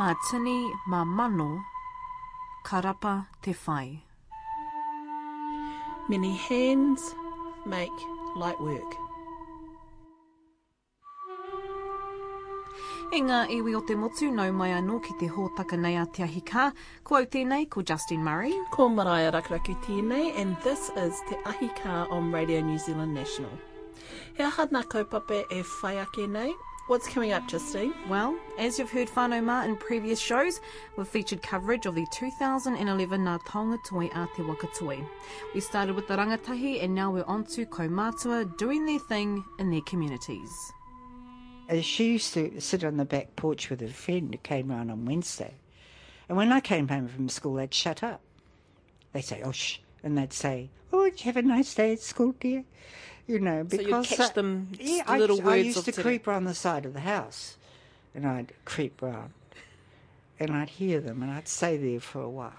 mā tini mā mano, karapa te whai. Many hands make light work. E ngā iwi o te motu, nau mai anō ki te hōtaka nei a Te. Ko au tēnei, ko Justin Murray. Ko maraia rakaraku tēnei, and this is Te Ahi Kaa on Radio New Zealand National. He aha nā kaupapa e whai ake nei. What's coming up, Justine? Well, as you've heard whānau mā in previous shows, we've featured coverage of the 2011 Ngā Taonga Toi a Te Wakatoi. We started with the rangatahi and now we're on to kaumātua doing their thing in their communities. Uh, She used to sit on the back porch with a friend who came round on Wednesday. And when I came home from school, they'd shut up. They'd say, oh, shh. And they'd say, oh, did you have a nice day at school, dear? You know, So you'd because... catch I- them yeah, I, little I words used to creep around the side of the house. And I'd creep round. And I'd hear them, and I'd stay there for a while.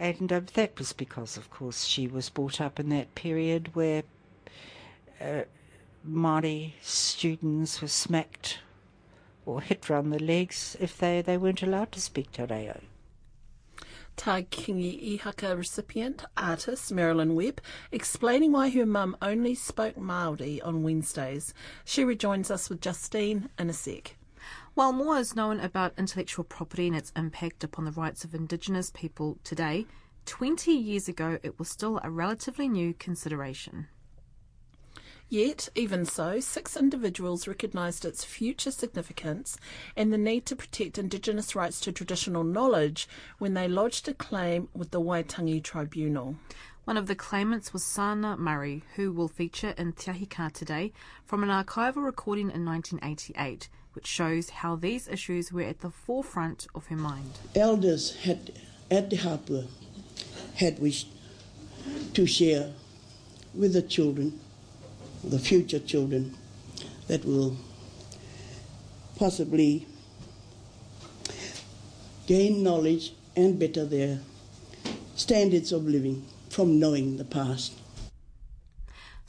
And uh, that was because, of course, she was brought up in that period where uh, Māori students were smacked or hit round the legs if they, they weren't allowed to speak te reo. Tā Kingi Ihaka recipient, artist Marilyn Webb, explaining why her mum only spoke Māori on Wednesdays. She rejoins us with Justine in a sec. While more is known about intellectual property and its impact upon the rights of Indigenous people today, 20 years ago it was still a relatively new consideration. Yet, even so, six individuals recognised its future significance and the need to protect Indigenous rights to traditional knowledge when they lodged a claim with the Waitangi Tribunal. One of the claimants was Saana Murray, who will feature in Te Ahi Kaa today from an archival recording in 1988, which shows how these issues were at the forefront of her mind. elders had at the Hapua had wished to share with the children, the future children, that will possibly gain knowledge and better their standards of living from knowing the past.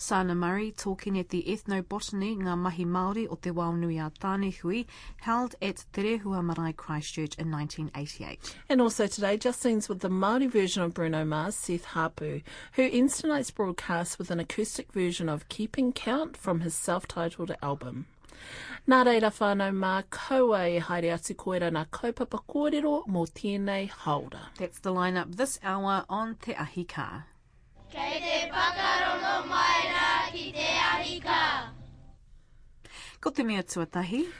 Sana Murray talking at the Ethnobotany Ngā Mahi Māori o Te Waunui a Tānehui held at Te Rehua Marae Christchurch in 1988. And also today, Justine's with the Māori version of Bruno Mars, Seth Hapu, who ends tonight's broadcast with an acoustic version of Keeping Count from his self-titled album. Nā reira whānau mā kaua e haere atu koera nā kaupapa kōrero mō tēnei haura. That's the lineup this hour on te ahika.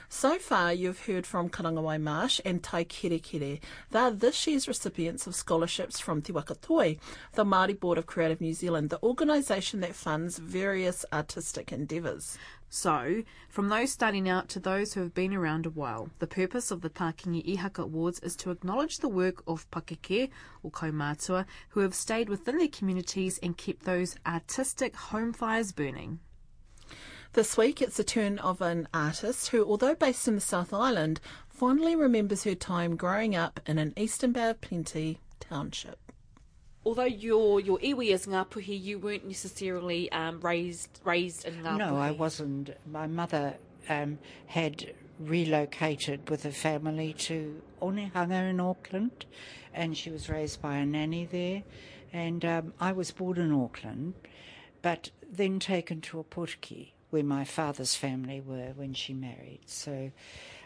So far, you've heard from Karangawai Marsh and Tai Kere Kere. They're this year's recipients of scholarships from Te Wakatoi, the Māori Board of Creative New Zealand, the organisation that funds various artistic endeavours. So, from those starting out to those who have been around a while, the purpose of the Tā Kingi Ihaka Awards is to acknowledge the work of pakeke, or kaumātua, who have stayed within their communities and kept those artistic home fires burning. This week, it's the turn of an artist who, although based in the South Island, fondly remembers her time growing up in an Eastern Bay of Plenty township. Although your your iwi is Ngāpuhi, you weren't necessarily um, raised raised in Ngāpuhi. No, I wasn't. My mother um, had relocated with a family to Onehunga in Auckland, and she was raised by a nanny there. And um, I was born in Auckland, but then taken to Opotiki, where my father's family were when she married. So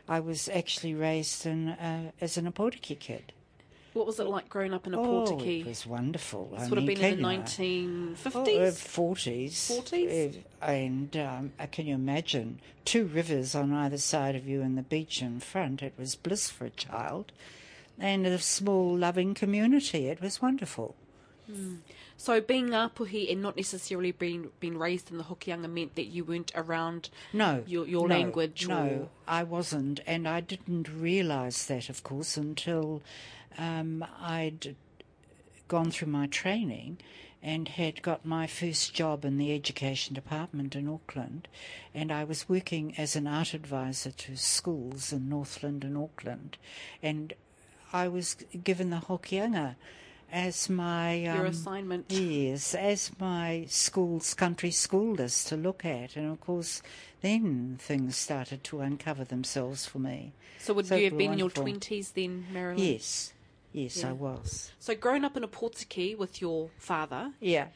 I was actually raised in, uh, as an Opotiki kid. What was it like growing up in a Oh, Opotiki? it was wonderful. This I would have been in the nineteen fifties, Oh, uh, 40s. 40s? Uh, And um, uh, can you imagine? Two rivers on either side of you and the beach in front. It was bliss for a child. And a small, loving community. It was wonderful. So being Ngāpuhi and not necessarily being being raised in the Hokianga meant that you weren't around No. your your no, language No, or I wasn't. And I didn't realise that, of course, until um, I'd gone through my training and had got my first job in the education department in Auckland. And I was working as an art advisor to schools in Northland and Auckland. And I was given the Hokianga as my Your um, assignment. Yes, as my school's country school list to look at, and of course, then things started to uncover themselves for me. So would So you have been in your twenties then, Marilyn? Yes, yes, Yeah. I was. So growing up in a Opotiki with your father, Yeah.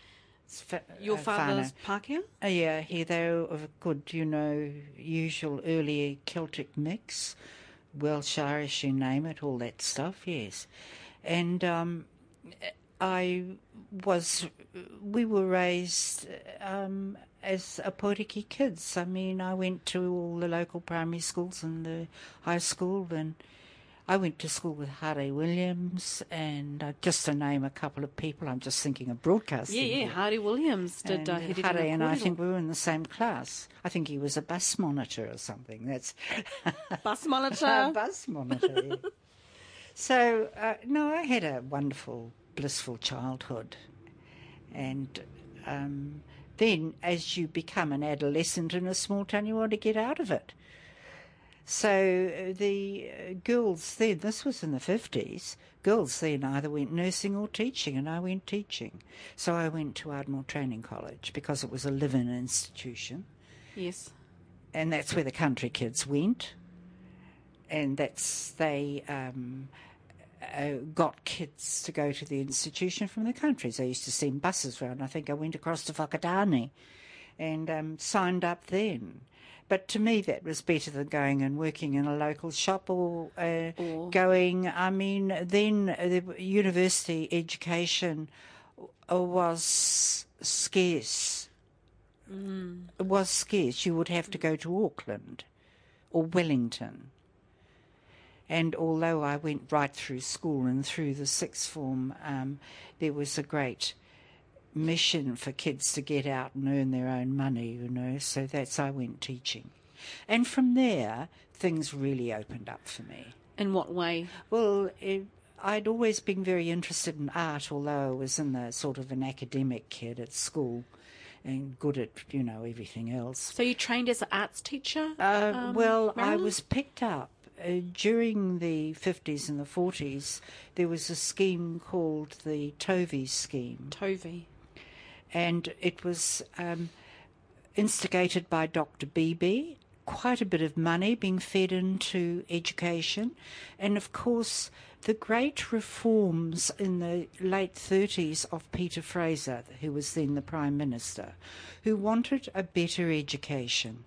Fa- your uh, father's whānau. Pākehā? Uh, yeah, he they were of a good, you know, usual early Celtic mix, Welsh, Irish, you name it, all that stuff. Yes, and um, I was, we were raised um, as a Opotiki kids. I mean, I went to all the local primary schools and the high school, and I went to school with Haare Williams, and uh, just to name a couple of people, I'm just thinking of broadcasting. Yeah, yeah. Haare Williams did. And, uh, he did Haare and I think we were in the same class. I think he was a bus monitor or something. That's bus monitor. bus monitor. yeah. so uh, no, I had a wonderful, blissful childhood, and um, then as you become an adolescent in a small town, you want to get out of it. So uh, the uh, girls then, this was in the 50s, girls then either went nursing or teaching, and I went teaching. So I went to Ardmore Training College because it was a live in institution, yes. and that's where the country kids went. And that's, they um, uh, got kids to go to the institution from the countries. They used to send buses round. I think I went across to Whakatane and um, signed up then. But to me, that was better than going and working in a local shop or, uh, Or- going. I mean, then the university education was scarce. It was scarce. You would have to go to Auckland or Wellington. And although I went right through school and through the sixth form, um, there was a great mission for kids to get out and earn their own money, you know. So that's I went teaching, and from there things really opened up for me. In what way? Well, it, I'd always been very interested in art, although I was in the sort of an academic kid at school, and good at you know everything else. So you trained as an arts teacher? Uh, um, well, I was picked up uh, during the 50s and the 40s. There was a scheme called the Tovey scheme, Tovi. And it was um, instigated by Dr. Beeby. Quite a bit of money being fed into education, and of course, the great reforms in the late 30s of Peter Fraser, who was then the Prime Minister, who wanted a better education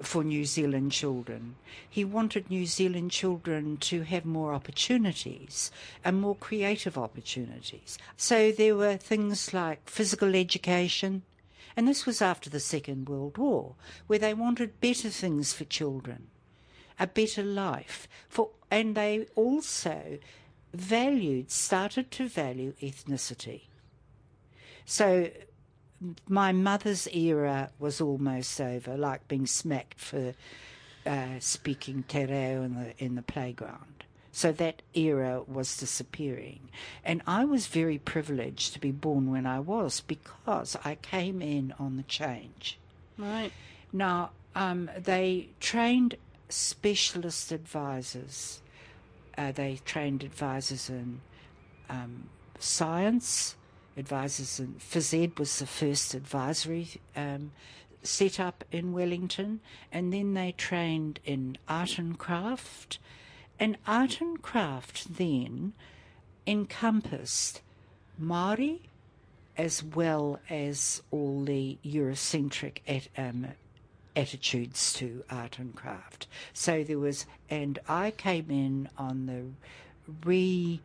for New Zealand children. He wanted New Zealand children to have more opportunities and more creative opportunities. So there were things like physical education, and this was after the Second World War, where they wanted better things for children, a better life for and they also valued started to value ethnicity. So my mother's era was almost over, like being smacked for uh, speaking te reo in the in the playground. So that era was disappearing, and I was very privileged to be born when I was because I came in on the change. Right. Now, um, they trained specialist advisors. Uh, they trained advisors in um, science, advisors and phys ed was the first advisory um, set up in Wellington, and then they trained in art and craft. And art and craft then encompassed Māori as well as all the Eurocentric at, um, attitudes to art and craft. So there was, and I came in on the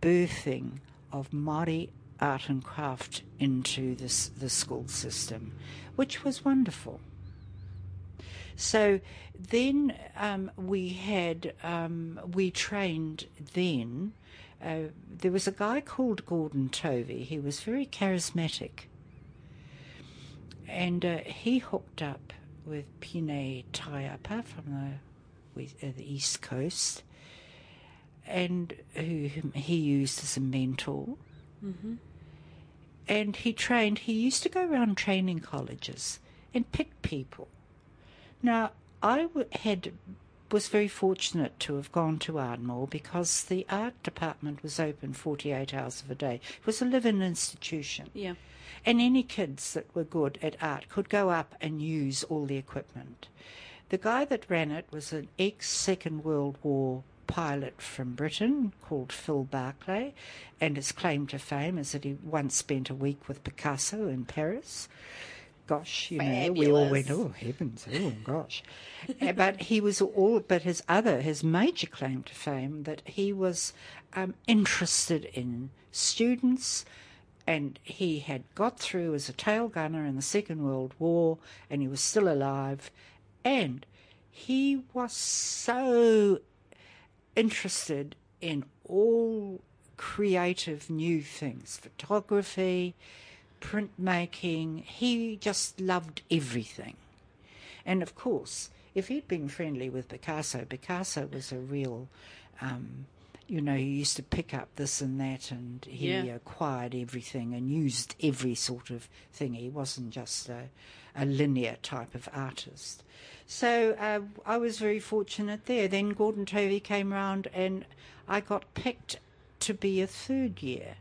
rebirthing of Māori art and craft into this, the school system, which was wonderful. So then um, we had, um, we trained then. Uh, there was a guy called Gordon Tovey. He was very charismatic. And uh, he hooked up with Pine Taiapa from the, uh, the East Coast, and who he used as a mentor. And he trained, he used to go around training colleges and pick people. Now, I had was very fortunate to have gone to Ardmore because the art department was open 48 hours of a day. It was a live-in institution. Yeah. And any kids that were good at art could go up and use all the equipment. The guy that ran it was an ex Second World War pilot from Britain called Phil Barclay, and his claim to fame is that he once spent a week with Picasso in Paris. Gosh, you know, we all went, oh heavens, oh gosh. Uh, but he was all, but his other, his major claim to fame, that he was um, interested in students, and he had got through as a tail gunner in the Second World War, and he was still alive, and he was so interested in all creative new things photography, printmaking. He just loved everything. And of course, if he'd been friendly with Picasso, Picasso was a real, um, you know, he used to pick up this and that and he Yeah. acquired everything and used every sort of thing. He wasn't just a, a linear type of artist. So uh, I was very fortunate there. Then Gordon Tovey came round and I got picked to be a third year.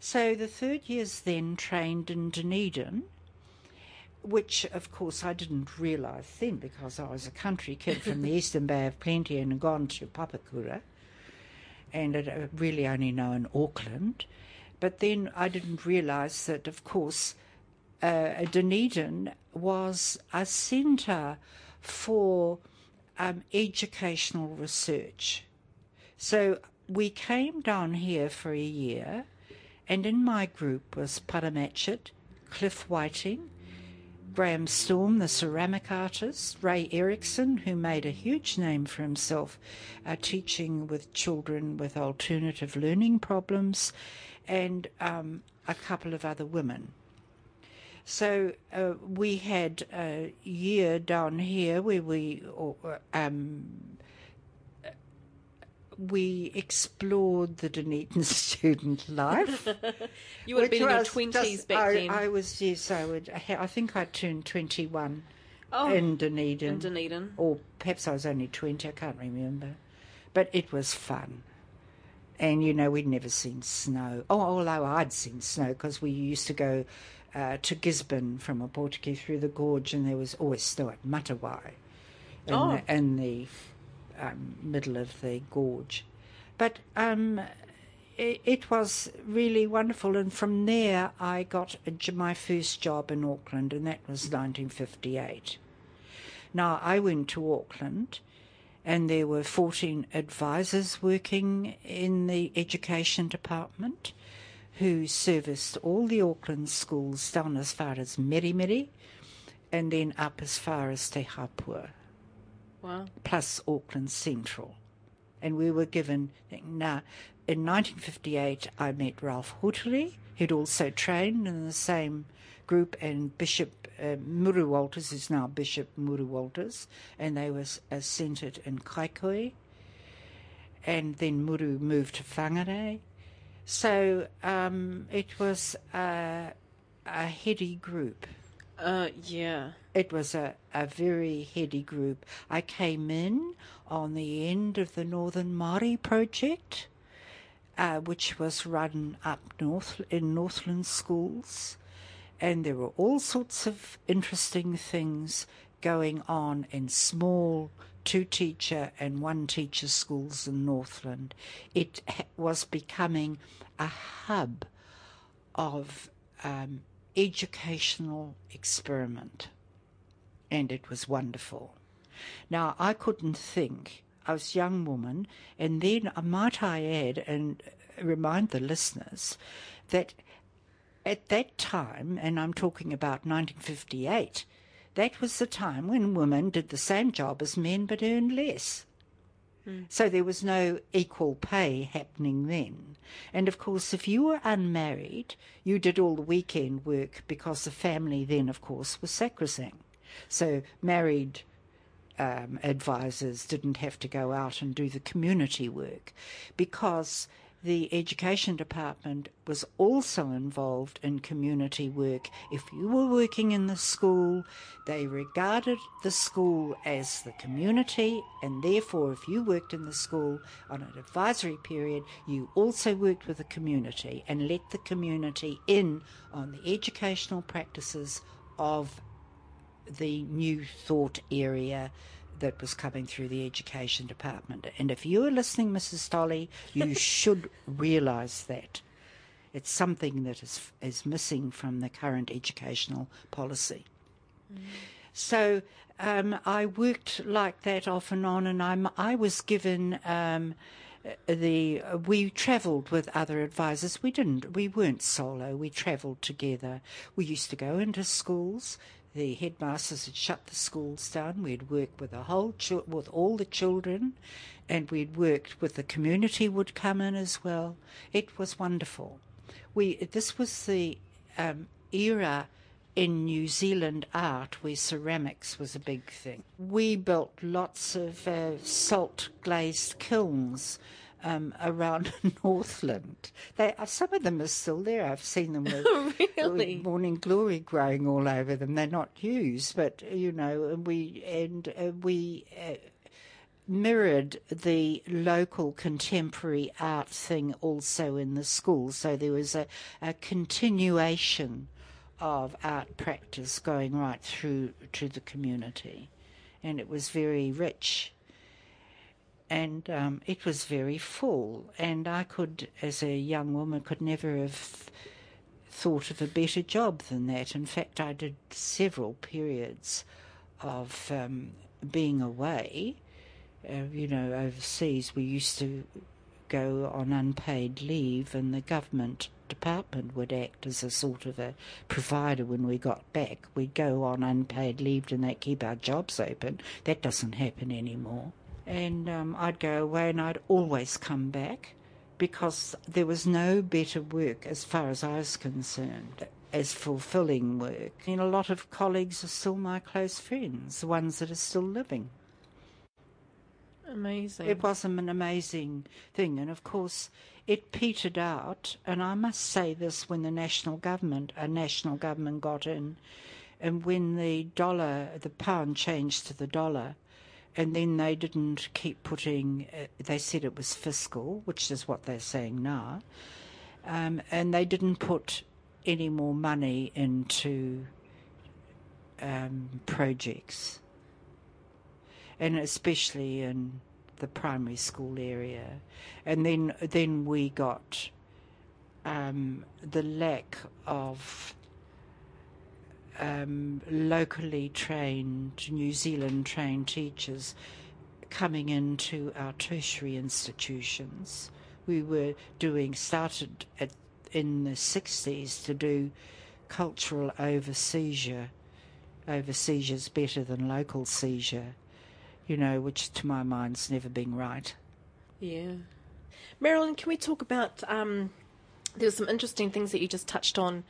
So the third years then trained in Dunedin, which of course I didn't realise then because I was a country kid from the Eastern Bay of Plenty and gone to Papakura and had uh, really only known Auckland. But then I didn't realise that, of course, uh, Dunedin was a centre for um, educational research. So we came down here for a year, and in my group was Para Matchitt, Cliff Whiting, Graeme Storm, the ceramic artist, Ray Erickson, who made a huge name for himself uh, teaching with children with alternative learning problems, and um, a couple of other women. So uh, we had a year down here where we um, we explored the Dunedin student life. You would have been in your twenties back I, then. I was yes, I would. I think I turned twenty-one oh, in Dunedin, in Dunedin. or perhaps I was only twenty. I can't remember, but it was fun. And you know, we'd never seen snow. Oh, although I'd seen snow because we used to go uh, to Gisborne from Opotiki through the gorge, and there was always snow at Matawai, in Oh. the, in the um, middle of the gorge. But um, it, it was really wonderful, and from there I got a my first job in Auckland, and that was 1958. Now I went to Auckland, and there were 14 advisors working in the education department who serviced all the Auckland schools down as far as Meremere and then up as far as Te Hapua Wow. plus Auckland Central. And we were given, now, in 1958, I met Ralph Hotere, who'd also trained in the same group, and Bishop uh, Muru Walters, who's now Bishop Muru Walters, and they were uh, centred in Kaikohe. And then Muru moved to Whangarei. So um, it was a, a heady group. Uh, yeah. It was a, a very heady group. I came in on the end of the Northern Māori project, uh, which was run up north in Northland schools, and there were all sorts of interesting things going on in small two teacher and one teacher schools in Northland. It was becoming a hub of um, educational experiment, and it was wonderful. Now, I couldn't think. I was a young woman, and then uh, might I add and remind the listeners that at that time, and I'm talking about 1958, that was the time when women did the same job as men but earned less. So there was no equal pay happening then. And of course, if you were unmarried, you did all the weekend work because the family then, of course, was sacrosanct. So married um, advisors didn't have to go out and do the community work because the education department was also involved in community work. If you were working in the school, they regarded the school as the community, and therefore, if you worked in the school on an advisory period, you also worked with the community and let the community in on the educational practices of the new thought area that was coming through the education department. And if you are listening, Mrs. Tolley, you should realise that. It's something that is, is missing from the current educational policy. So um, I worked like that off and on, and I'm, I was given um, the we travelled with other advisors. We didn't. We weren't solo. We travelled together. We used to go into schools. The headmasters had shut the schools down. We'd work with the whole chil- with all the children, and we'd worked with the community would come in as well. It was wonderful. We this was the um, era in New Zealand art where ceramics was a big thing. We built lots of uh, salt glazed kilns um, around Northland. They, uh, some of them are still there. I've seen them with, Really? with morning glory growing all over them. They're not used, but you know, and we and uh, we. Uh, mirrored the local contemporary art thing also in the school. So there was a, a continuation of art practice going right through to the community. And it was very rich. And um, it was very full. And I could, as a young woman, could never have thought of a better job than that. In fact, I did several periods of um, being away uh, you know, overseas, we used to go on unpaid leave, and the government department would act as a sort of a provider when we got back. We'd go on unpaid leave and they keep our jobs open. That doesn't happen anymore. And um, I'd go away and I'd always come back because there was no better work as far as I was concerned as fulfilling work. And a lot of colleagues are still my close friends, the ones that are still living. Amazing. It was an amazing thing, and of course, it petered out. And I must say this: when the national government, a national government, got in, and when the dollar, the pound changed to the dollar, and then they didn't keep putting. Uh, they said it was fiscal, which is what they're saying now, um, and they didn't put any more money into um, projects and especially in the primary school area. And then then we got um, the lack of um, locally trained, New Zealand trained teachers coming into our tertiary institutions. We were doing, started at, in the 60s to do cultural overseizure. Overseizure's better than local seizure you know, which to my mind's never been right. Yeah. Marilyn, can we talk about um, there were some interesting things that you just touched on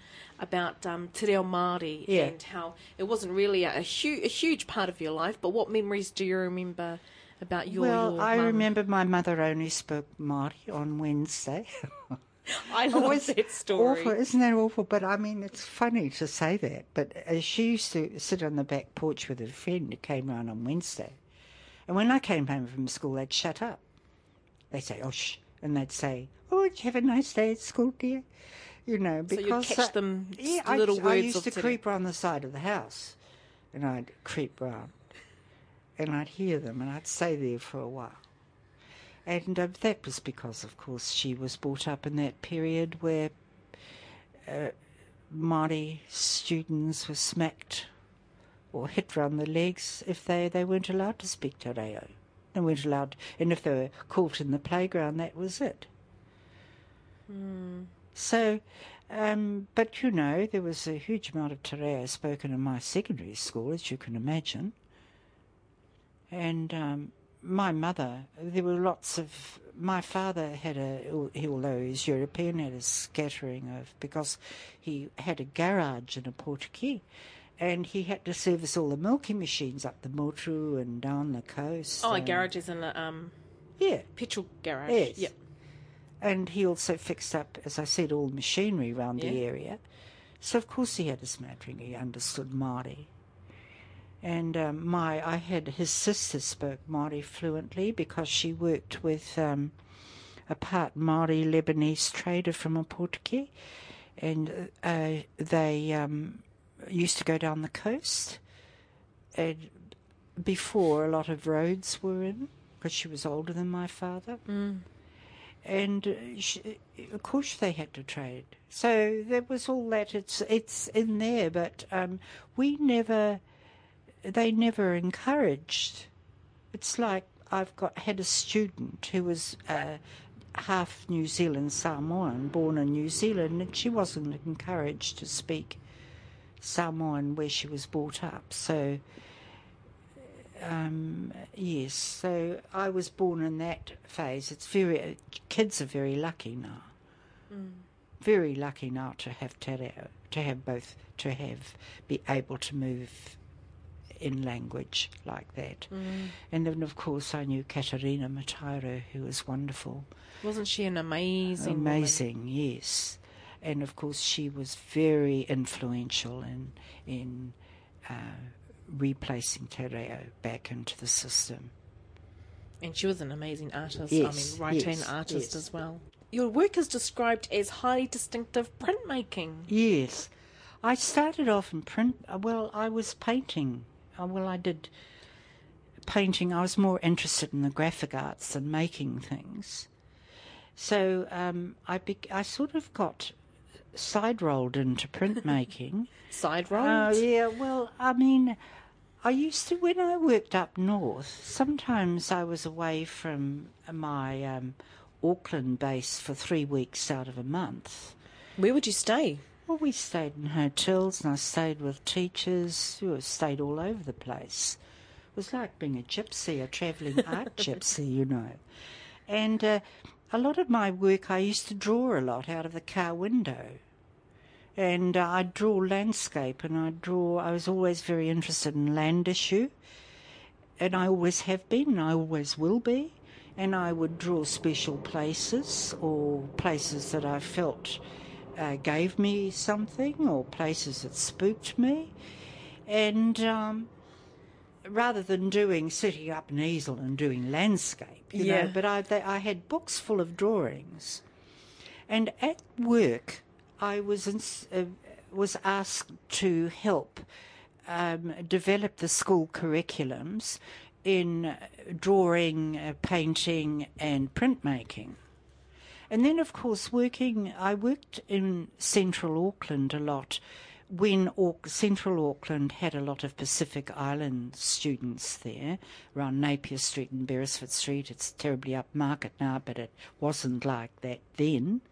about um, Te Reo Māori Yeah. and how it wasn't really a, a, hu- a huge part of your life, but what memories do you remember about your well, your I mum? remember my mother only spoke Māori on Wednesday. I love Always that story. Awful, isn't that awful? But I mean, it's funny to say that. But uh, she used to sit on the back porch with a friend who came round on Wednesday. And when I came home from school, they'd shut up. They'd say, oh, shh. And they'd say, oh, did you have a nice day at school, dear? You know, So you'd because catch I- them yeah, I, little I words used to Reo. creep around the side of the house, and I'd creep round, and I'd hear them, and I'd stay there for a while. And uh, that was because, of course, she was brought up in that period where uh, Māori students were smacked or hit round the legs if they, they weren't allowed to speak te reo. They weren't allowed, and if they were caught in the playground, that was it. So, um, but you know, there was a huge amount of te reo spoken in my secondary school, as you can imagine. And um, my mother, there were lots of. My father had a, he, although he's European, had a scattering of because he had a garage in a Opotiki, and he had to service all the milking machines up the Motu and down the coast. Oh, and- garages and a um, Yeah, petrol garage. Yes. Yep. And he also fixed up, as I said, all the machinery around the area. So of course he had a smattering. He understood Māori. And um, my, I had his sister spoke Māori fluently because she worked with um, a part Māori Lebanese trader from Opotiki, and uh, they um, used to go down the coast. And before a lot of roads were in, because she was older than my father. And uh, she, of course they had to trade. So there was all that. It's it's in there, but um, we never, they never encouraged. It's like I've got had a student who was uh, half New Zealand Samoan, born in New Zealand, and she wasn't encouraged to speak Samoan where she was brought up. So um, yes, so I was born in that phase. It's very kids are very lucky now. Very lucky now to have tereo, to have both, to have be able to move in language like that. And then of course I knew Katerina Mataira, who was wonderful. Wasn't she an amazing woman? Amazing, yes. And of course, she was very influential in in uh, replacing Te Reo back into the system. And she was an amazing artist. Yes, I mean, writer yes, artist yes. as well. Your work is described as highly distinctive printmaking. Yes, I started off in print. uh, Well, I was painting. Uh, Well, I did painting. I was more interested in the graphic arts than making things. So um, I bec- I sort of got side rolled into printmaking. Side Oh, roles. yeah. Well, I mean, I used to, when I worked up north, sometimes I was away from my um, Auckland base for three weeks out of a month. Where would you stay? Well, we stayed in hotels and I stayed with teachers. We stayed all over the place. It was like being a gypsy, a travelling art gypsy, you know. And uh, a lot of my work, I used to draw a lot out of the car window. And uh, I'd draw landscape and I'd draw, I was always very interested in land issue. And I always have been and I always will be. And I would draw special places or places that I felt uh, gave me something or places that spooked me. And um, rather than doing sitting up an easel and doing landscape, you Yeah. know, but I, they, I had books full of drawings. And at work, I was uh, was asked to help um, develop the school curriculums in uh, drawing, uh, painting, and printmaking. And then, of course, working, I worked in central Auckland a lot when Auck- central Auckland had a lot of Pacific Island students there around Napier Street and Beresford Street. It's terribly upmarket now, but it wasn't like that then.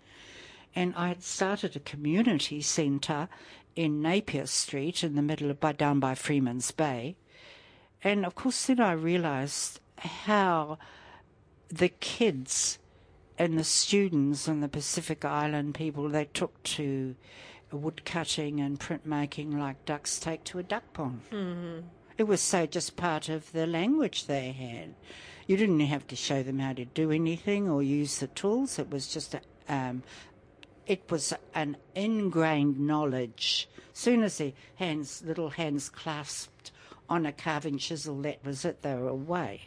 And I had started a community centre in Napier Street in the middle of by down by Freeman's Bay. And of course, then I realised how the kids and the students and the Pacific Island people they took to woodcutting and printmaking like ducks take to a duck pond. It was so just part of the language they had. You didn't have to show them how to do anything or use the tools. It was just a, um, it was an ingrained knowledge. Soon as their hands, little hands clasped on a carving chisel, that was it. They were away.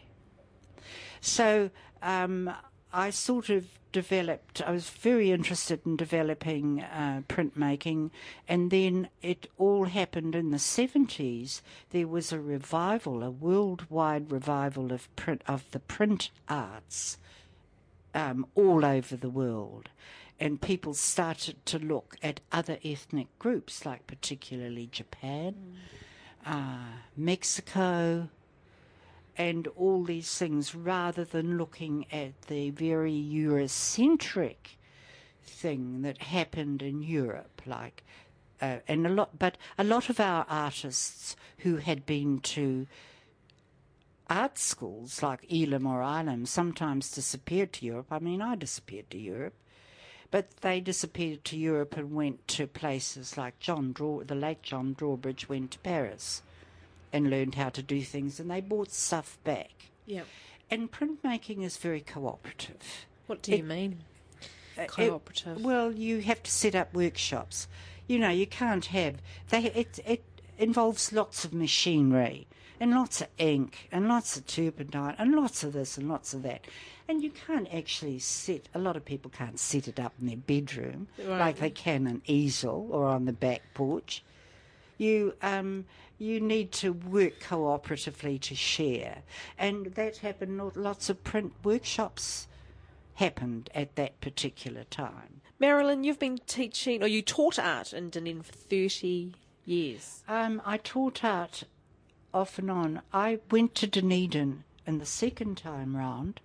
So um, I sort of developed, I was very interested in developing uh, printmaking, and then it all happened in the 70s. There was a revival, a worldwide revival of print of the print arts um, all over the world. And people started to look at other ethnic groups, like particularly Japan, uh, Mexico, and all these things rather than looking at the very Eurocentric thing that happened in Europe, like uh, and a lot, but a lot of our artists who had been to art schools like Elam or Ilam sometimes disappeared to Europe. I mean, I disappeared to Europe, but they disappeared to Europe and went to places like John Draw, the late John Drawbridge went to Paris and learned how to do things, and they brought stuff back. Yeah. And printmaking is very cooperative. What do you mean? Uh, it- Cooperative. well, you have to set up workshops. You know, you can't have they. It it involves lots of machinery and lots of ink and lots of turpentine and lots of this and lots of that. And you can't actually sit, A lot of people can't set it up in their bedroom like they can an easel or on the back porch. You um, you need to work cooperatively to share, and that happened. Lots of print workshops happened at that particular time. Marilyn, you've been teaching, or you taught art in Dunedin for 30 years. Um, I taught art off and on. I went to Dunedin in the second time round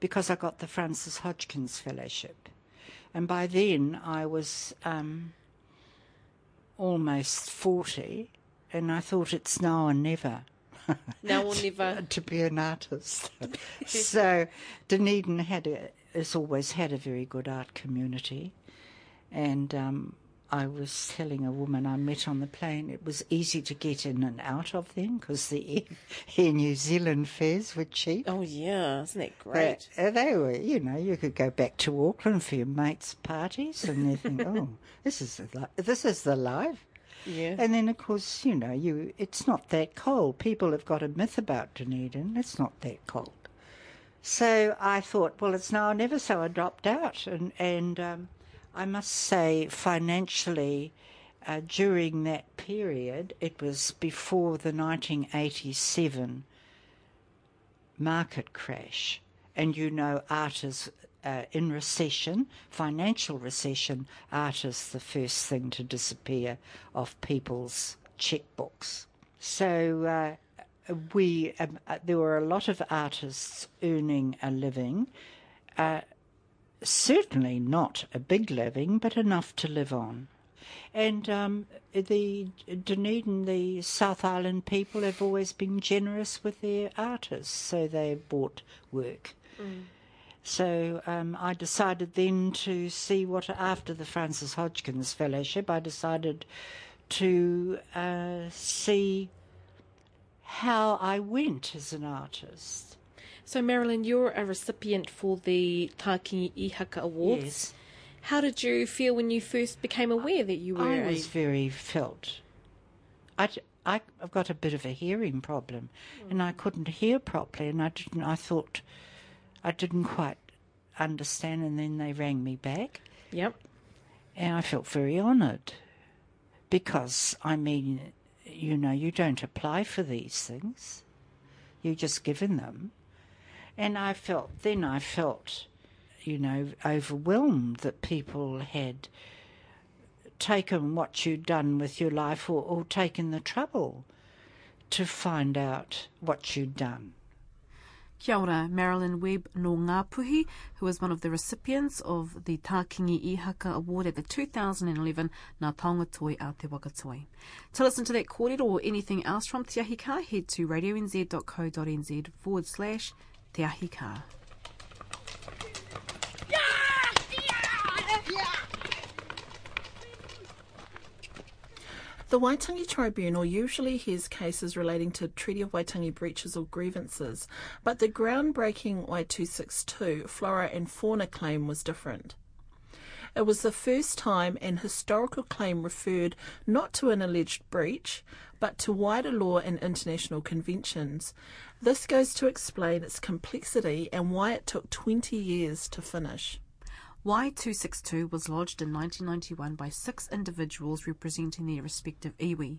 because I got the Frances Hodgkins Fellowship. And by then I was um, almost 40, and I thought it's now or never. Now or never. to be an artist. so Dunedin had a, has always had a very good art community, and um, I was telling a woman I met on the plane it was easy to get in and out of them because the Air, Air New Zealand fares were cheap. Oh, yeah. Isn't that great? They, uh, they were, you know, you could go back to Auckland for your mates' parties, and they think, oh, this is the li- this is the life. Yeah. And then, of course, you know, you it's not that cold. People have got a myth about Dunedin. It's not that cold. So I thought, well, it's now or never. So I dropped out, and and um, I must say, financially, uh, during that period, it was before the 1987 market crash, and you know, art is uh, in recession, financial recession. Art is the first thing to disappear off people's checkbooks. So. Uh, we um, uh, there were a lot of artists earning a living, uh, certainly not a big living, but enough to live on. And um, the Dunedin, the South Island people have always been generous with their artists, so they bought work. So um, I decided then to see what, after the Frances Hodgkins Fellowship, I decided to uh, see how I went as an artist. So, Marilyn, you're a recipient for the Tā Kingi Ihaka Awards. Yes. How did you feel when you first became aware that you were I was very felt. I, I, have got a bit of a hearing problem, and I couldn't hear properly, and I didn't. I thought I didn't quite understand, and then they rang me back, Yep. and I felt very honoured because I mean, you know, you don't apply for these things; you're just given them, and I felt then I felt, you know, overwhelmed that people had taken what you'd done with your life or, or taken the trouble to find out what you'd done. Kia ora, Marilyn Webb no Ngāpuhi, who was one of the recipients of the Tā Kingi Ihaka Award at the 2011 Ngā Taonga Toi a Te Wakatoi. To listen to that kōrero or anything else from Te Ahi Kaa, head to radionz.co.nz forward slash Te. The Waitangi Tribunal usually hears cases relating to Treaty of Waitangi breaches or grievances, but the groundbreaking Wai 262 flora and fauna claim was different. It was the first time an historical claim referred not to an alleged breach, but to wider law and international conventions. This goes to explain its complexity and why it took 20 years to finish. Wai 262 was lodged in 1991 by six individuals representing their respective iwi.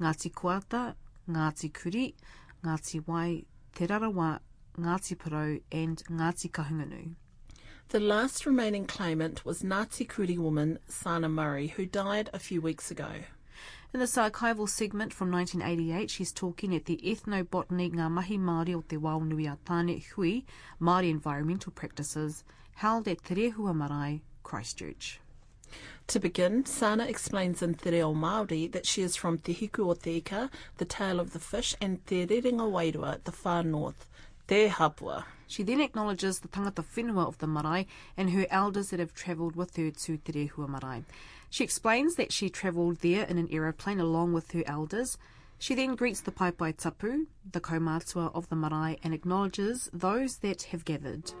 Ngāti Koata, Ngāti Kuri, Ngāti Wai, Te Rarawa, Ngāti Porou and Ngāti Kahungunu. The last remaining claimant was Ngāti Kuri woman Saana Murray, who died a few weeks ago. In this archival segment from 1988, she's talking at the Ethnobotany Ngā Mahi Māori o Te Waonui a Tāne Hui, Māori Environmental Practices, held at Te Rehua Marae, Christchurch. To begin, Saana explains in Te Reo Māori that she is from Te Hiku o Te Ika, the tail of the fish, and Te Rerenga Wairua, the far north, Te Hapua. She then acknowledges the tangata whenua of the marae and her elders that have travelled with her to Te Rehua Marae. She explains that she travelled there in an aeroplane along with her elders. She then greets the Pai Pai Tapu, the kaumātua of the marae, and acknowledges those that have gathered.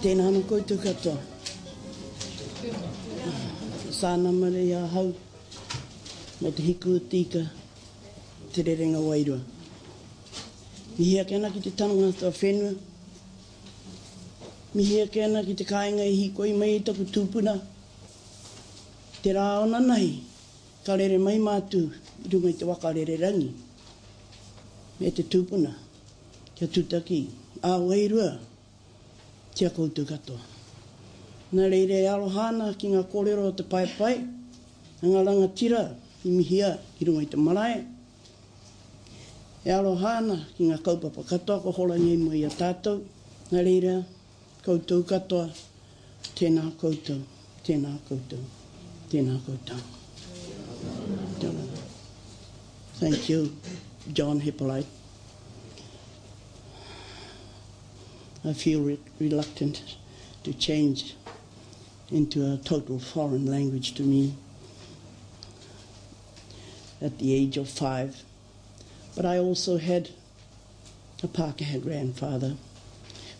Tēnā no koutou katoa. Sāna mare i hau, mo te hiku tika, te rerenga wairua. Mihia kena ki te tanunga toa whenua. Mihia kena ki te kāinga i hiko i mai i taku tūpuna. Te rā ona nahi. Ka rere mai mātū i runga i te waka rere rangi. Me te tūpuna. Kia tūtaki. A wairua. kia koutou katoa. Nā reire e alohana ki ngā kōrero o te pai pai. Ngā ranga tira i mihia i runga i te marae. E alohana ki ngā kaupapa katoa ko hola i mua i a tātou. Nā reira, koutou katoa, tēnā koutou, tēnā koutou, tēnā koutou. Thank you, John Hippolyte. I feel re- reluctant to change into a total foreign language to me at the age of five. But I also had a Pākehā grandfather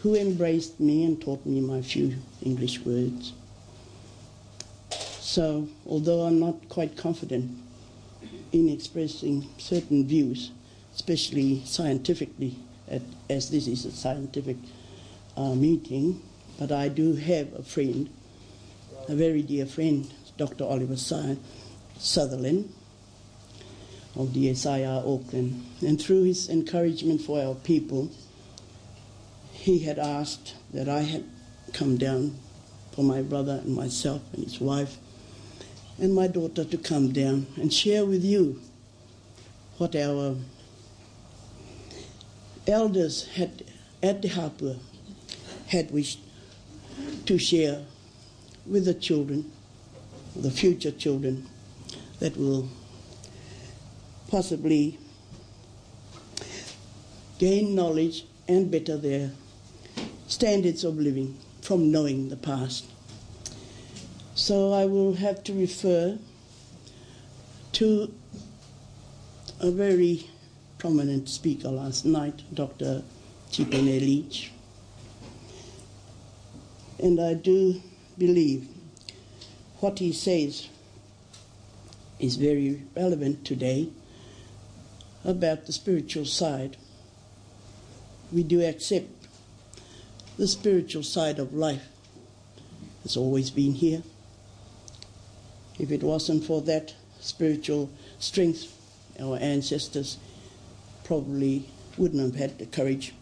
who embraced me and taught me my few English words. So, although I'm not quite confident in expressing certain views, especially scientifically, at, as this is a scientific uh, meeting, but I do have a friend, a very dear friend, Dr. Oliver Sutherland of the SIR Auckland. And through his encouragement for our people, he had asked that I had come down for my brother and myself and his wife and my daughter to come down and share with you what our elders had at the Hapua had wished to share with the children, the future children that will possibly gain knowledge and better their standards of living from knowing the past. So I will have to refer to a very prominent speaker last night, Dr. Chipene Leach. And I do believe what he says is very relevant today about the spiritual side. We do accept the spiritual side of life. It's always been here. If it wasn't for that spiritual strength, our ancestors probably wouldn't have had the courage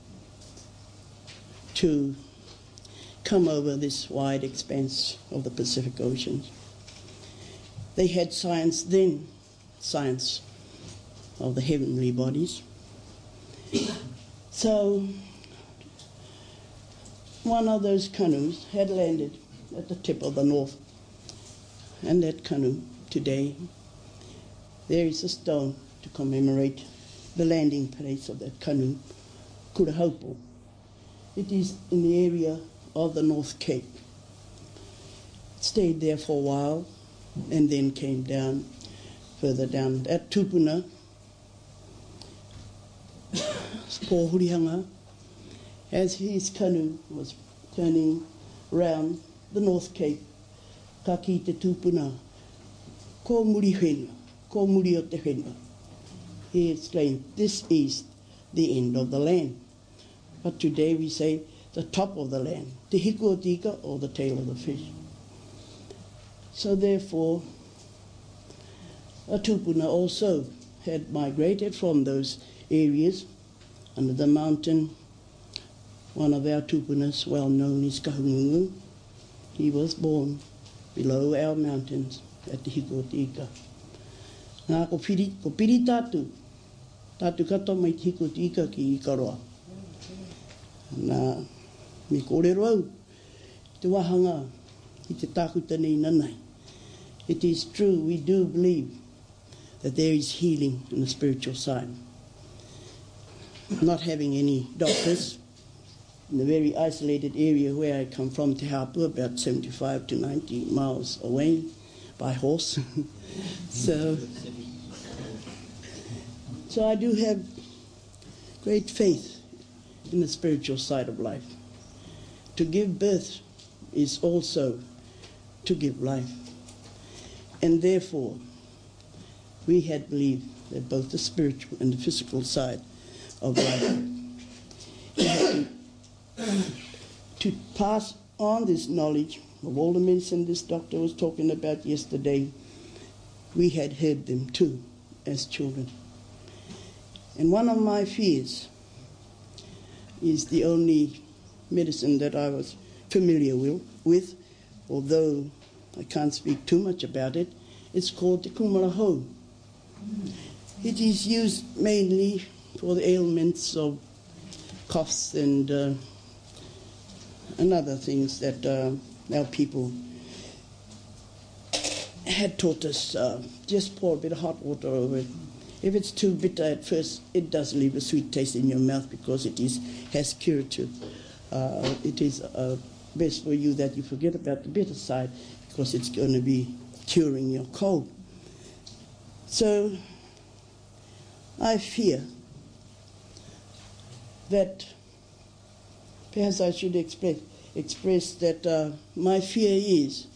to come over this wide expanse of the Pacific Ocean. They had science then, science of the heavenly bodies. So, one of those canoes had landed at the tip of the north, and that canoe today, there is a stone to commemorate the landing place of that canoe, Kurahaupo. It is in the area of the North Cape. It stayed there for a while and then came down further down at Tupuna, Pōhurihanga, as his canoe was turning round the North Cape, ka ki te tūpuna, ko muri whenua, ko muri o te whenua. He exclaimed, this is the end of the land. But today we say the top of the land, hiku o tika or the tail of the fish. So therefore, a tupuna also had migrated from those areas under the mountain. One of our tupunas, well known, is Kahungunu. He was born below our mountains at the Hiko Tika. Nā ko piri, ko piri tātu, tātu kato mai te Hiko Tika ki i karoa. Nā, me kōrero au, te wahanga i te tākuta nei nanai. It is true, we do believe that there is healing in the spiritual side. Not having any doctors in the very isolated area where I come from, Te Hapu, about 75 to 90 miles away by horse. so, so I do have great faith in the spiritual side of life. to give birth is also to give life. And therefore, we had believed that both the spiritual and the physical side of life to, pass on this knowledge of all the medicine this doctor was talking about yesterday, we had heard them too as children. And one of my fears is the only medicine that I was familiar with, with although I can't speak too much about it. It's called the kumarahou. It is used mainly for the ailments of coughs and uh, and other things that uh, our people had taught us. Uh, just pour a bit of hot water over it. If it's too bitter at first, it does leave a sweet taste in your mouth because it is has curative. Uh, it is uh, best for you that you forget about the bitter side because it's going to be curing your cold. So I fear that perhaps I should express, express that uh, my fear is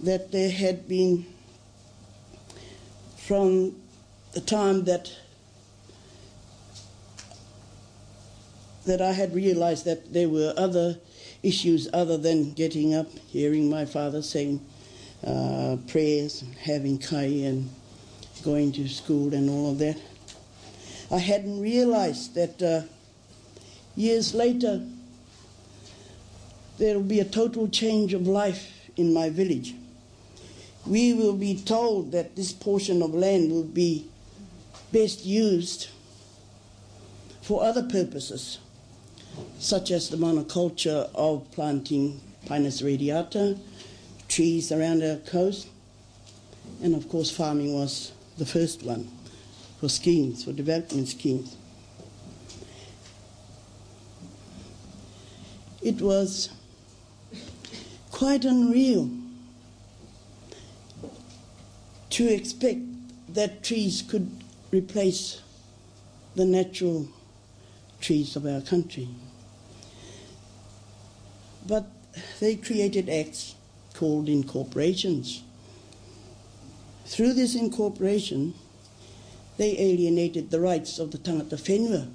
that there had been, from the time that that I had realized that there were other issues other than getting up, hearing my father saying uh, prayers, having kai, and going to school and all of that. I hadn't realized that uh, years later there will be a total change of life in my village. We will be told that this portion of land will be best used for other purposes, such as the monoculture of planting Pinus radiata, trees around our coast, and of course, farming was the first one for schemes, for development schemes. It was quite unreal to expect that trees could replace the natural trees of our country. But they created acts called incorporations. Through this incorporation, they alienated the rights of the tangata whenua.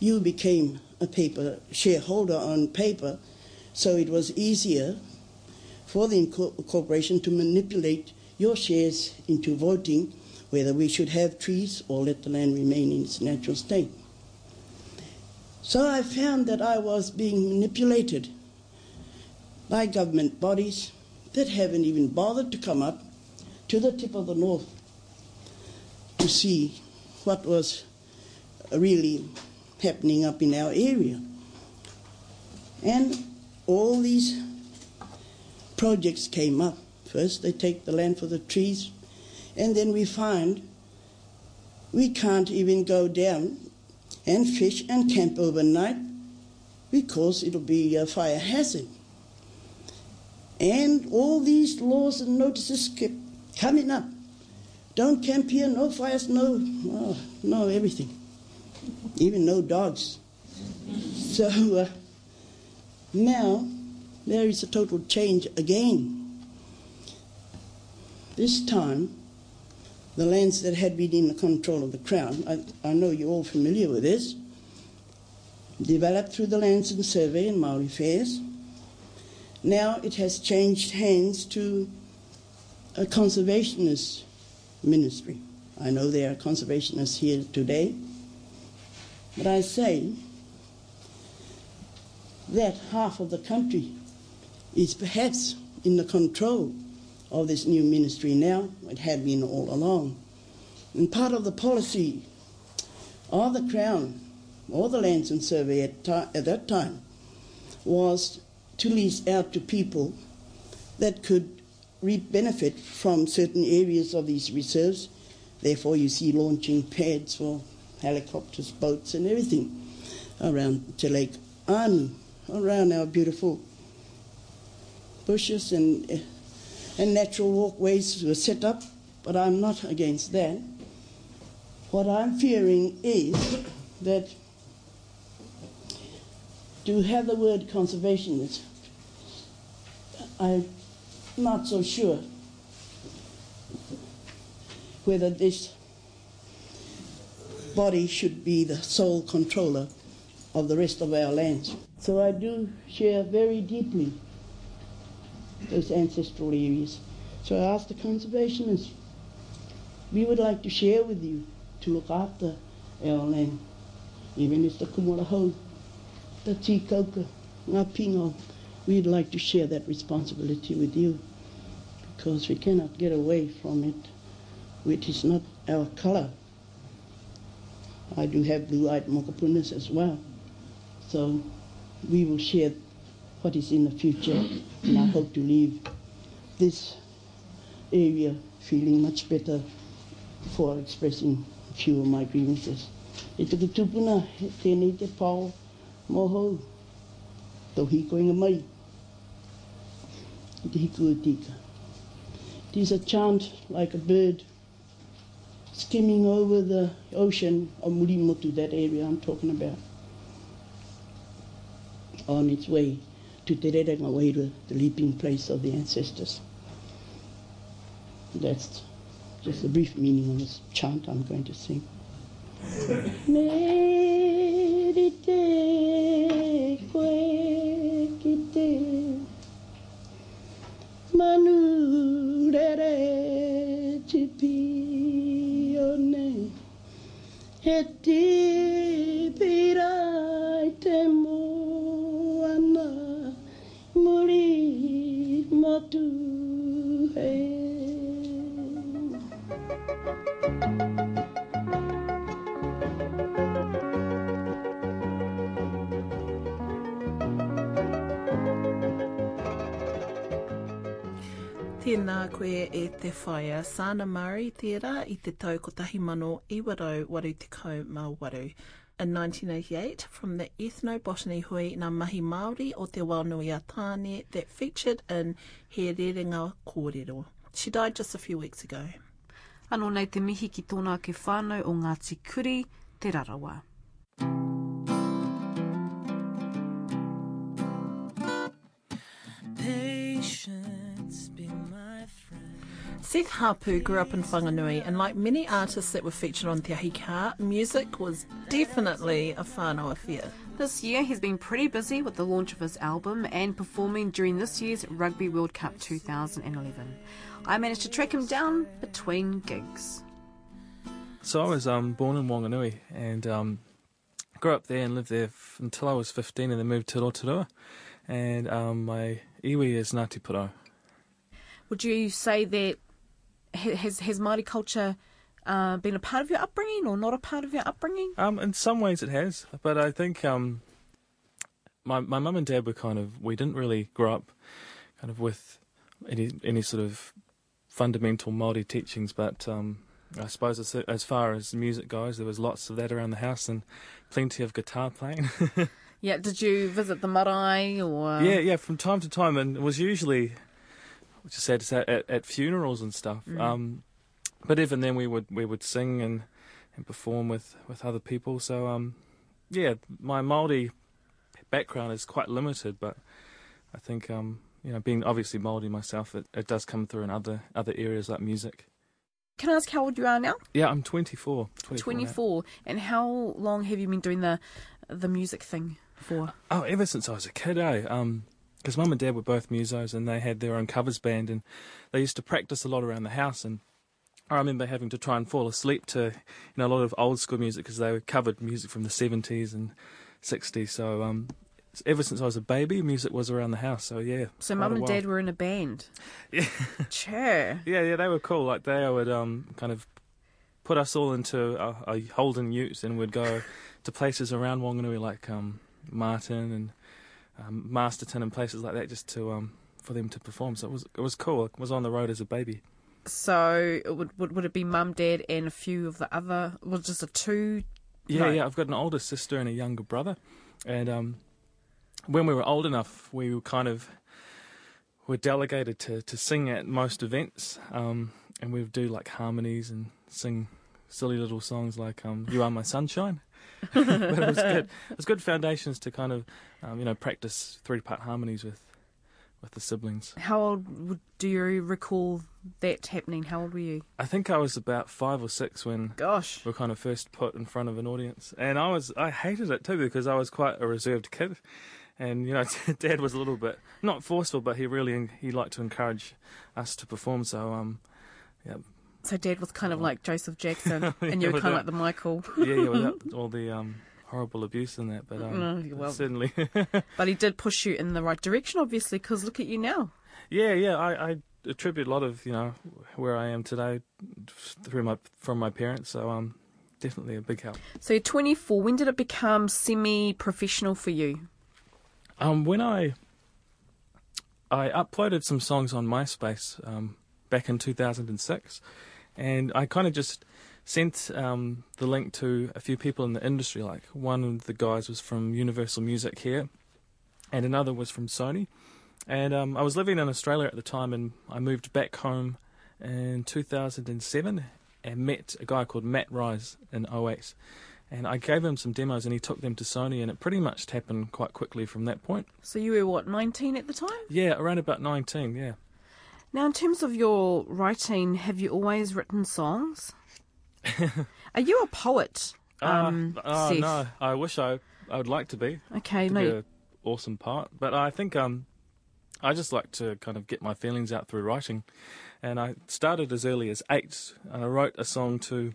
You became a paper shareholder on paper, so it was easier for the corporation to manipulate your shares into voting whether we should have trees or let the land remain in its natural state. So I found that I was being manipulated by government bodies that haven't even bothered to come up to the tip of the north to see what was really happening up in our area. And all these projects came up. First, they take the land for the trees, and then we find we can't even go down and fish and camp overnight because it'll be a fire hazard. And all these laws and notices kept coming up. Don't camp here, no fires, no, oh, no everything. Even no dogs. So uh, now there is a total change again. This time, the lands that had been in the control of the Crown, I, I know you're all familiar with this, developed through the Lands and Survey and Maori Affairs. Now it has changed hands to a conservationist ministry. I know there are conservationists here today, but I say that half of the country is perhaps in the control of this new ministry now. It had been all along. And part of the policy of the Crown or the Lands and Survey at, at that time was to lease out to people that could reap benefit from certain areas of these reserves. Therefore, you see launching pads for helicopters, boats, and everything around Te Lake Anu, around our beautiful bushes and and natural walkways were set up, but I'm not against that. What I'm fearing is that to have the word conservationist, I'm not so sure whether this body should be the sole controller of the rest of our lands. So I do share very deeply those ancestral areas. So I asked the conservationists, we would like to share with you to look after our land, even if the kumara the tikauka, ngā we'd like to share that responsibility with you because we cannot get away from it, which is not our colour. I do have blue-eyed mokapunas as well. So we will share what is in the future, and I hope to leave this area feeling much better for expressing a few of my grievances. E tuku tupuna, tēnei te pāo moho, tau hiko inga mai, o. It is a chant like a bird skimming over the ocean of Murimotu, that area I'm talking about, on its way to Te Rerenga the leaping place of the ancestors. That's just a brief meaning of this chant I'm going to sing. Merite ki te manu rere tipi one. He te moana muri motu Tēnā koe e te whaia Sana Murray tērā i te tau kotahi mano iwarau waru te kau mā waru. In 1988, from the ethnobotany hui ngā mahi Māori o te Wānui a Tāne that featured in He Rerenga Kōrero. She died just a few weeks ago. Anō nei te mihi ki tōnā ke whānau o Ngāti Kuri, te rarawa. Patience. Seth Haapu grew up in Whanganui, and like many artists that were featured on Te Ahi Kaa, music was definitely a whānau affair. This year, he's been pretty busy with the launch of his album and performing during this year's Rugby World Cup 2011. I managed to track him down between gigs. So I was um, born in Wanganui and um, grew up there and lived there f- until I was 15 and then moved to Rotorua. And um, my iwi is Ngāti Porou. Would you say that ha- has has Māori culture uh, been a part of your upbringing or not a part of your upbringing? Um, in some ways it has, but I think um, my my mum and dad were kind of we didn't really grow up kind of with any any sort of fundamental Māori teachings, but um, I suppose as, as far as music goes, there was lots of that around the house and plenty of guitar playing. Yeah, did you visit the marae or yeah, yeah, from time to time, and it was usually, which is sad to say, at, at funerals and stuff. Um, but even then, we would we would sing and, and perform with, with other people. So um, yeah, my Maori background is quite limited, but I think um, you know, being obviously Maori myself, it, it does come through in other other areas like music. Can I ask how old you are now? Yeah, I'm 24. 24. 24. And how long have you been doing the the music thing for? Oh, ever since I was a kid, eh? Um, because mum and dad were both musos and they had their own covers band and they used to practice a lot around the house and I remember having to try and fall asleep to you know a lot of old school music because they covered music from the 70s and 60s so um ever since I was a baby music was around the house so yeah So mum and dad were in a band. Yeah. Sure. yeah yeah they were cool like they would um kind of put us all into a, a Holden ute and we'd go to places around Wanganui like um Martin and um, Masterton and places like that just to um for them to perform so it was it was cool I was on the road as a baby So it would, would would it be mum, dad, and a few of the other? Was it just a two? Yeah, No. yeah. I've got an older sister and a younger brother, and um, when we were old enough, we were kind of were delegated to, to sing at most events, um, and we would do like harmonies and sing silly little songs like um, "You Are My Sunshine." but it was good. It was good foundations to kind of, um, you know, practice three-part harmonies with, with the siblings. How old do you recall that happening? How old were you? I think I was about five or six when Gosh. we were kind of first put in front of an audience, and I was I hated it too because I was quite a reserved kid, and you know, Dad was a little bit not forceful, but he really he liked to encourage us to perform. So um, yeah, So dad was kind of like Joseph Jackson, and Yeah, you were kind of like the Michael. yeah, yeah, without all the um horrible abuse in that, but um, Oh, well. certainly, But he did push you in the right direction, obviously, because look at you now. yeah, yeah. I, I attribute a lot of you know where I am today through my from my parents. So um, definitely a big help. So you're 24. When did it become semi-professional for you? Um, when I I uploaded some songs on MySpace um, back in 2006, and I kind of just sent um, the link to a few people in the industry. Like one of the guys was from Universal Music here, and another was from Sony. And um, I was living in Australia at the time, and I moved back home in 2007 and met a guy called Matt Rise in 08. And I gave him some demos, and he took them to Sony, and it pretty much happened quite quickly from that point. So you were what 19 at the time? Yeah, around about 19, yeah. Now, in terms of your writing, have you always written songs? Are you a poet? Um, uh, oh, Seth? no, I wish I, I would like to be. Okay, to no. be an awesome part. But I think um, I just like to kind of get my feelings out through writing. And I started as early as eight, and I wrote a song to,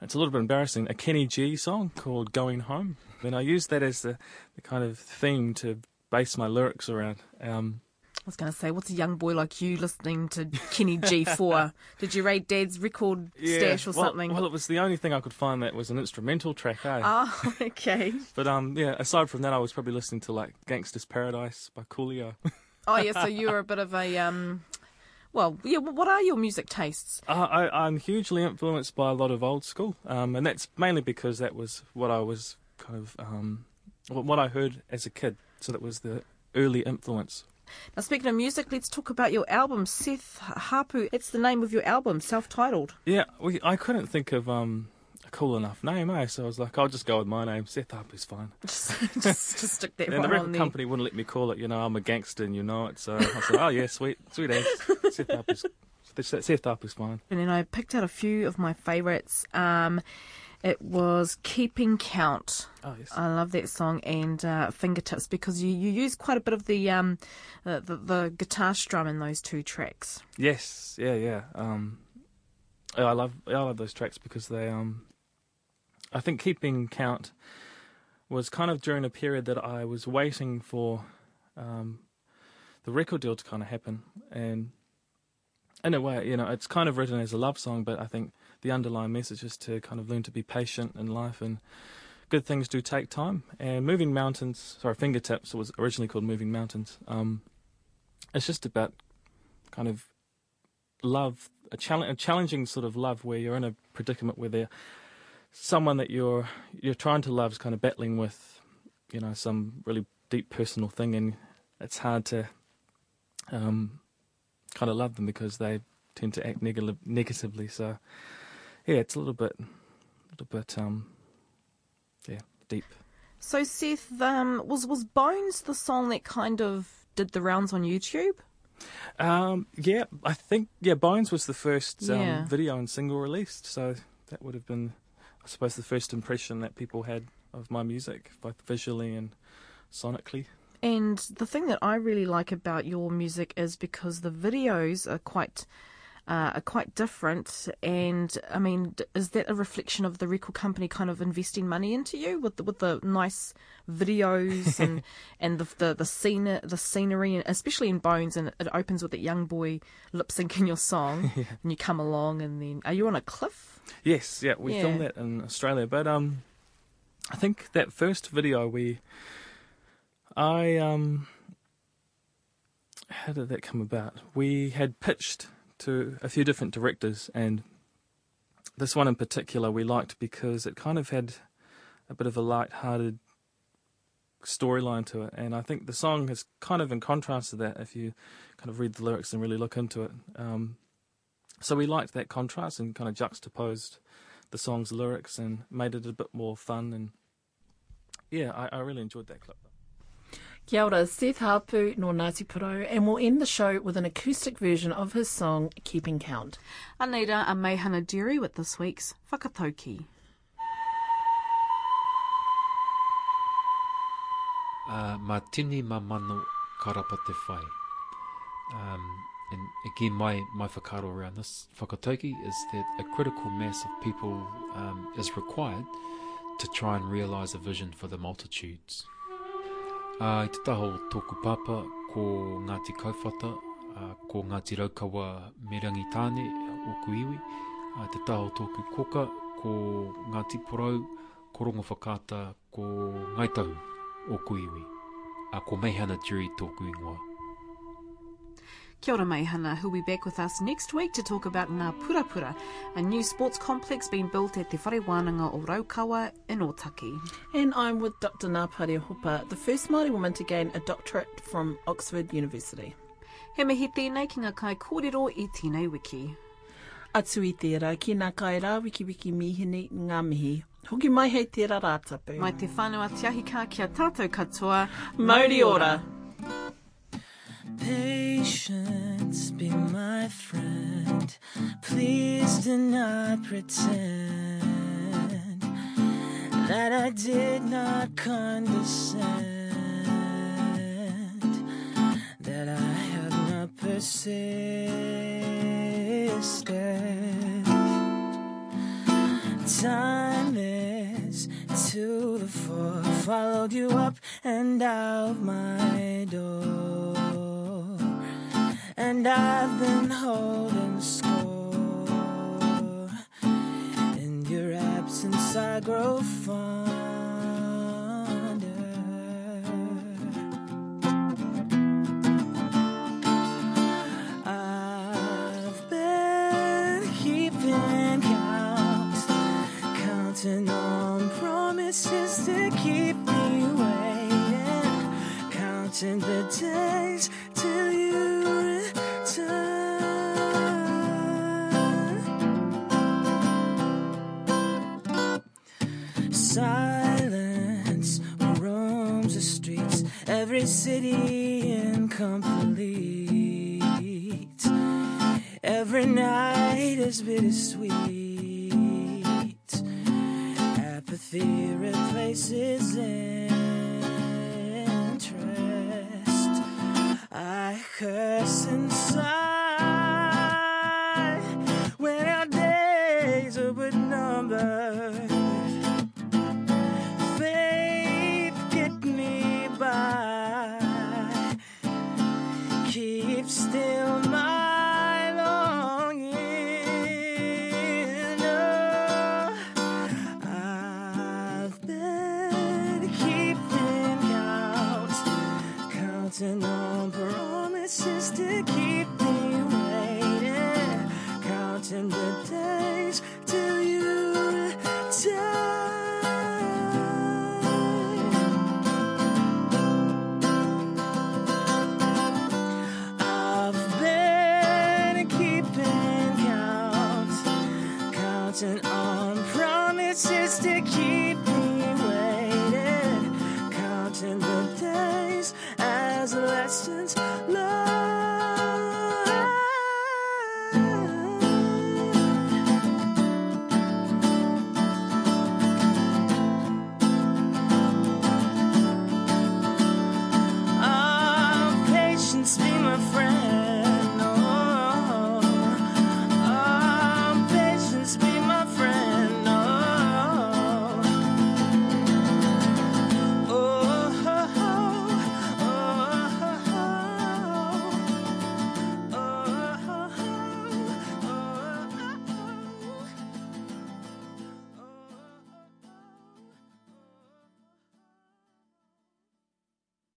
it's a little bit embarrassing, a Kenny G song called Going Home. And I used that as the, the kind of theme to base my lyrics around. Um, I was going to say, what's a young boy like you listening to Kenny G for? Did you raid Dad's record stash or well, something? Well, it was the only thing I could find that was an instrumental track, eh? Oh, okay. But um, yeah. Aside from that, I was probably listening to like "Gangster's Paradise" by Coolio. Oh, yeah. So you're a bit of a um. Well, yeah. What are your music tastes? uh, I, I'm hugely influenced by a lot of old school, um, and that's mainly because that was what I was kind of um, what I heard as a kid. So that was the early influence. Now, speaking of music, let's talk about your album, Seth Haapu. It's the name of your album, self-titled. Yeah, we, I couldn't think of um, a cool enough name, eh? So I was like, I'll just go with my name. Seth is fine. just, just, just stick that And right the record company wouldn't let me call it. You know, I'm a gangster, and you know it. So I said, oh yeah, sweet, sweet as. Seth is Seth is fine. And then I picked out a few of my favourites. Um, it was Keeping Count. Oh yes. I love that song and uh, Fingertips because you, you use quite a bit of the um uh, the, the guitar strum in those two tracks. Yes, yeah, yeah. Um, I love I love those tracks because they um, I think keeping count was kind of during a period that I was waiting for um, the record deal to kind of happen, and in a way, you know, it's kind of written as a love song, but I think the underlying message is to kind of learn to be patient in life and. Good things do take time, and moving mountains. Sorry, fingertips was originally called moving mountains. Um, it's just about kind of love, a, challenge, a challenging sort of love where you're in a predicament where there someone that you're you're trying to love is kind of battling with, you know, some really deep personal thing, and it's hard to um, kind of love them because they tend to act neg- negatively. So, yeah, it's a little bit, a little bit, um, yeah, deep. So Seth, um, was was Bones the song that kind of did the rounds on YouTube? Um, yeah, I think yeah, Bones was the first um, video and single released, so that would have been, I suppose, the first impression that people had of my music, both visually and sonically. And the thing that I really like about your music is because the videos are quite uh, are quite different. And I mean, is that a reflection of the record company kind of investing money into you with the, with the nice videos and and the the the scene the scenery, and especially in Bones, and it opens with that young boy lip syncing your song, and you come along, and then are you on a cliff? Yes, yeah, we Yeah. filmed that in Australia, but um, I think that first video we, I um, how did that come about? We had pitched to a few different directors, and this one in particular we liked because it kind of had a bit of a light-hearted storyline to it, and I think the song is kind of in contrast to that if you kind of read the lyrics and really look into it. Um, so we liked that contrast and kind of juxtaposed the song's lyrics and made it a bit more fun. And yeah, I, I really enjoyed that clip. Kia ora, Seth Harpu no Ngāti Porou, and we'll end the show with an acoustic version of his song Keeping Count. Aneira a Meihana Dairy with this week's Whakatauki. uh, ma tini ma mano karapa te whai. Um, and again, my, my whakaro around this whakatauki is that a critical mass of people um, is required to try and realise a vision for the multitudes. Uh, I te taho tōku papa ko Ngāti Kauwhata, uh, ko Ngāti Raukawa Merangi Tāne o Kuiwi, uh, te taho tōku koka ko Ngāti Porau, ko Rongo Whakata, ko Ngaitahu o Kuiwi, a ko Meihana Jury tōku ingoa. Kia ora Meihana, who'll be back with us next week to talk about Ngā Purapura, a new sports complex being built at Te Whare Wānanga o Raukawa in Otaki. And I'm with Dr. Ngāpare Hopa, the first Māori woman to gain a doctorate from Oxford University. He mihi tēnei ki ngā kai kōrero i tēnei wiki. Atu i tērā, ki nā kai rā wiki wiki mihini ngā mihi. Hoki mai hei tērā rātapu. Mai te whānau atiahi kā kia tātou katoa. Mauri ora. Patience, be my friend. Please do not pretend that I did not condescend, that I have not persisted. Timeless to the fore, followed you up and out my door. And I've been holding score. In your absence, I grow fonder. I've been keeping count, counting on promises to keep me waiting, counting the days every city incomplete. Every night is bittersweet. Apathy replaces interest. I curse inside